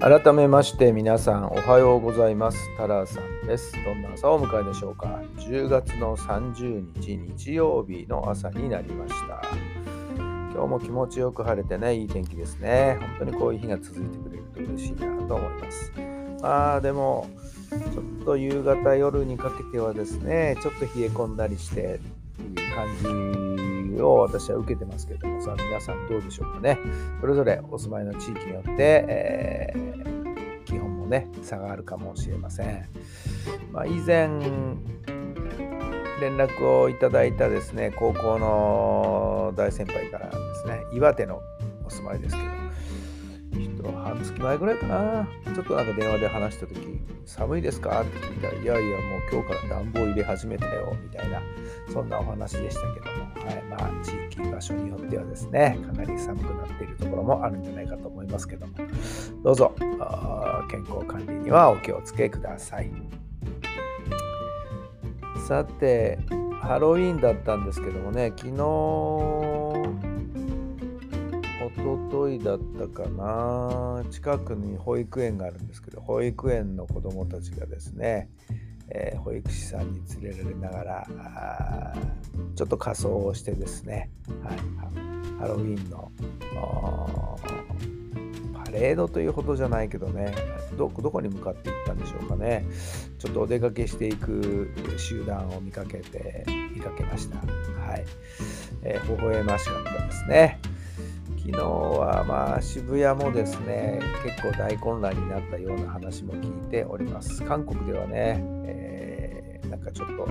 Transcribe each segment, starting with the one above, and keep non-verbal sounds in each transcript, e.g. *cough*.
改めまして皆さんおはようございます。タラーさんです。どんな朝をお迎えでしょうか。10月の30日日曜日の朝になりました。今日も気持ちよく晴れてねいい天気ですね。本当にこういう日が続いてくれると嬉しいなと思います。まあでもちょっと夕方夜にかけてはですねちょっと冷え込んだりしてっていう感じを私は受けてますけどもさあ皆さんどうでしょうかね。それぞれお住まいの地域によって、えー、基本もね差があるかもしれません、まあ、以前連絡をいただいたですね高校の大先輩からですね岩手のお住まいですけど半月前ぐらいかな。ちょっとなんか電話で話した時寒いですか？って聞いたら、いやいや、もう今日から暖房入れ始めたよ、みたいな、そんなお話でしたけども、はい、まあ、地域、場所によってはですね、かなり寒くなっているところもあるんじゃないかと思いますけども、どうぞ、健康管理にはお気をつけください。さて、ハロウィーンだったんですけどもね、昨日、一昨日だったかな。近くに保育園があるんですけど保育園の子どもたちがですね、えー、保育士さんに連れられながらちょっと仮装をしてですね、はい、ハロウィンのパレードというほどじゃないけどねどどこに向かっていったんでしょうかね。ちょっとお出かけしていく集団を見かけて見かけました。はい、えー、微笑ましかったですね。昨日はまあ渋谷もですね結構大混乱になったような話も聞いております。韓国ではね、えー、なんかちょっと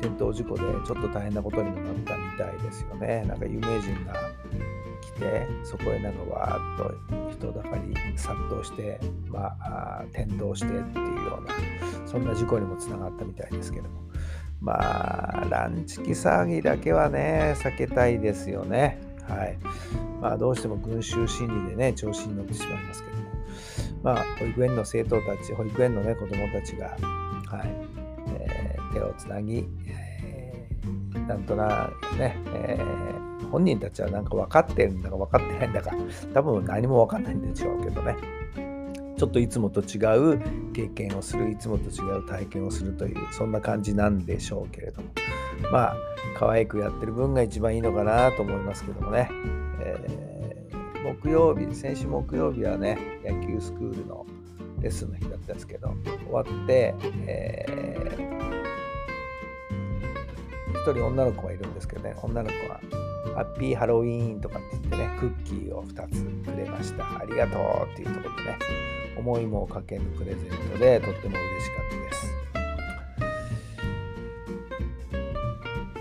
転倒事故でちょっと大変なことにもなったみたいですよね。なんか有名人が来てそこへなんかわーっと人だかり殺到してまあ転倒してっていうようなそんな事故にもつながったみたいですけども。まあランチキ騒ぎだけはね避けたいですよね。はい。まあ、どうしても群衆心理でね、調子に乗ってしまいますけども、まあ、保育園の生徒たち、保育園のね、子供たちが、はい、えー、手をつなぎ、えー、なんとなくね、えー、本人たちはなんか分かってるんだか分かってないんだか、多分何も分かんないんでしょうけどね、ちょっといつもと違う経験をする、いつもと違う体験をするという、そんな感じなんでしょうけれども、まあ、可愛くやってる分が一番いいのかなと思いますけどもね。えー、木曜日、先週木曜日はね、野球スクールのレッスンの日だったんですけど、終わって、えー、1人女の子がいるんですけどね、女の子は、ハッピーハロウィーンとかって言ってね、クッキーを2つくれました。ありがとうっていうところでね、思いもかけぬプレゼントでとっても嬉しかったです。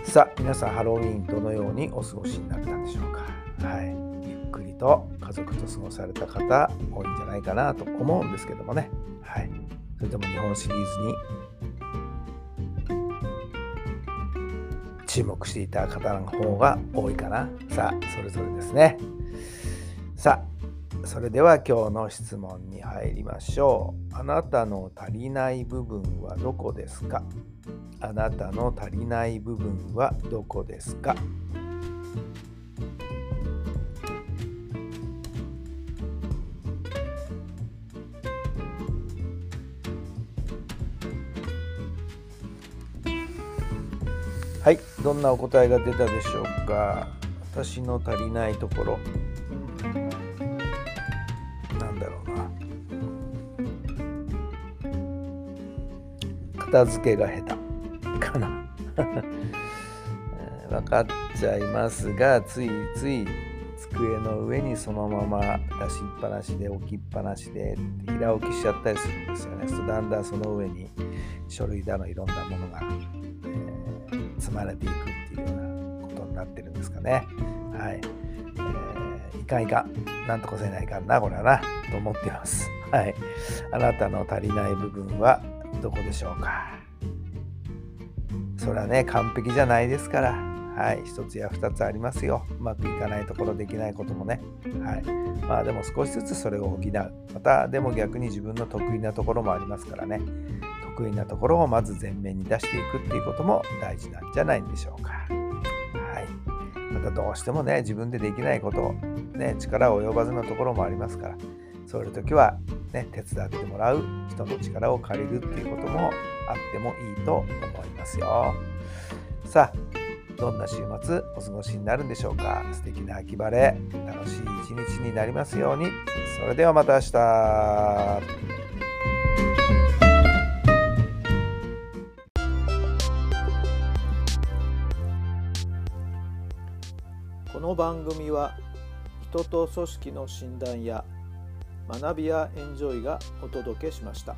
さあ皆さんハロウィンどのようにお過ごしになったんでしょうか？はい。ゆっくりと家族と過ごされた方多いんじゃないかなと思うんですけどもね。はい。それとも日本シリーズに注目していた方の方が多いかな。さあそれぞれですね。さあそれでは今日の質問に入りましょう。あなたの足りない部分はどこですか？あなたの足りない部分はどこですか？はい、どんなお答えが出たでしょうか？私の足りないところ。片付けが下手かな *laughs* 分かっちゃいますがついつい机の上にそのまま出しっぱなしで置きっぱなしで平置きしちゃったりするんですよね。そだんだんその上に書類だのいろんなものが、えー、積まれていくっていうようなことになってるんですかね。はい。えー、いかんいかん。なんとかせないかんな、これはな、と思ってます。はい。あなたの足りない部分はどこでしょうか。それはね、完璧じゃないですから。はい。一つや二つありますよ。うまくいかないところ、できないこともね。はい。まあでも少しずつそれを補う。また、でも逆に自分の得意なところもありますからね。得意なところをまず前面に出していくっていうことも大事なんじゃないんでしょうか。はい。またどうしてもね、自分でできないこと、ね、力及ばずのところもありますから、そういう時は、ね、手伝ってもらう人の力を借りるっていうこともあってもいいと思いますよ。さあ、どんな週末お過ごしになるんでしょうか？素敵な秋晴れ、楽しい一日になりますように。それではまた明日。この番組は人と組織の診断や学びやエンジョイがお届けしました。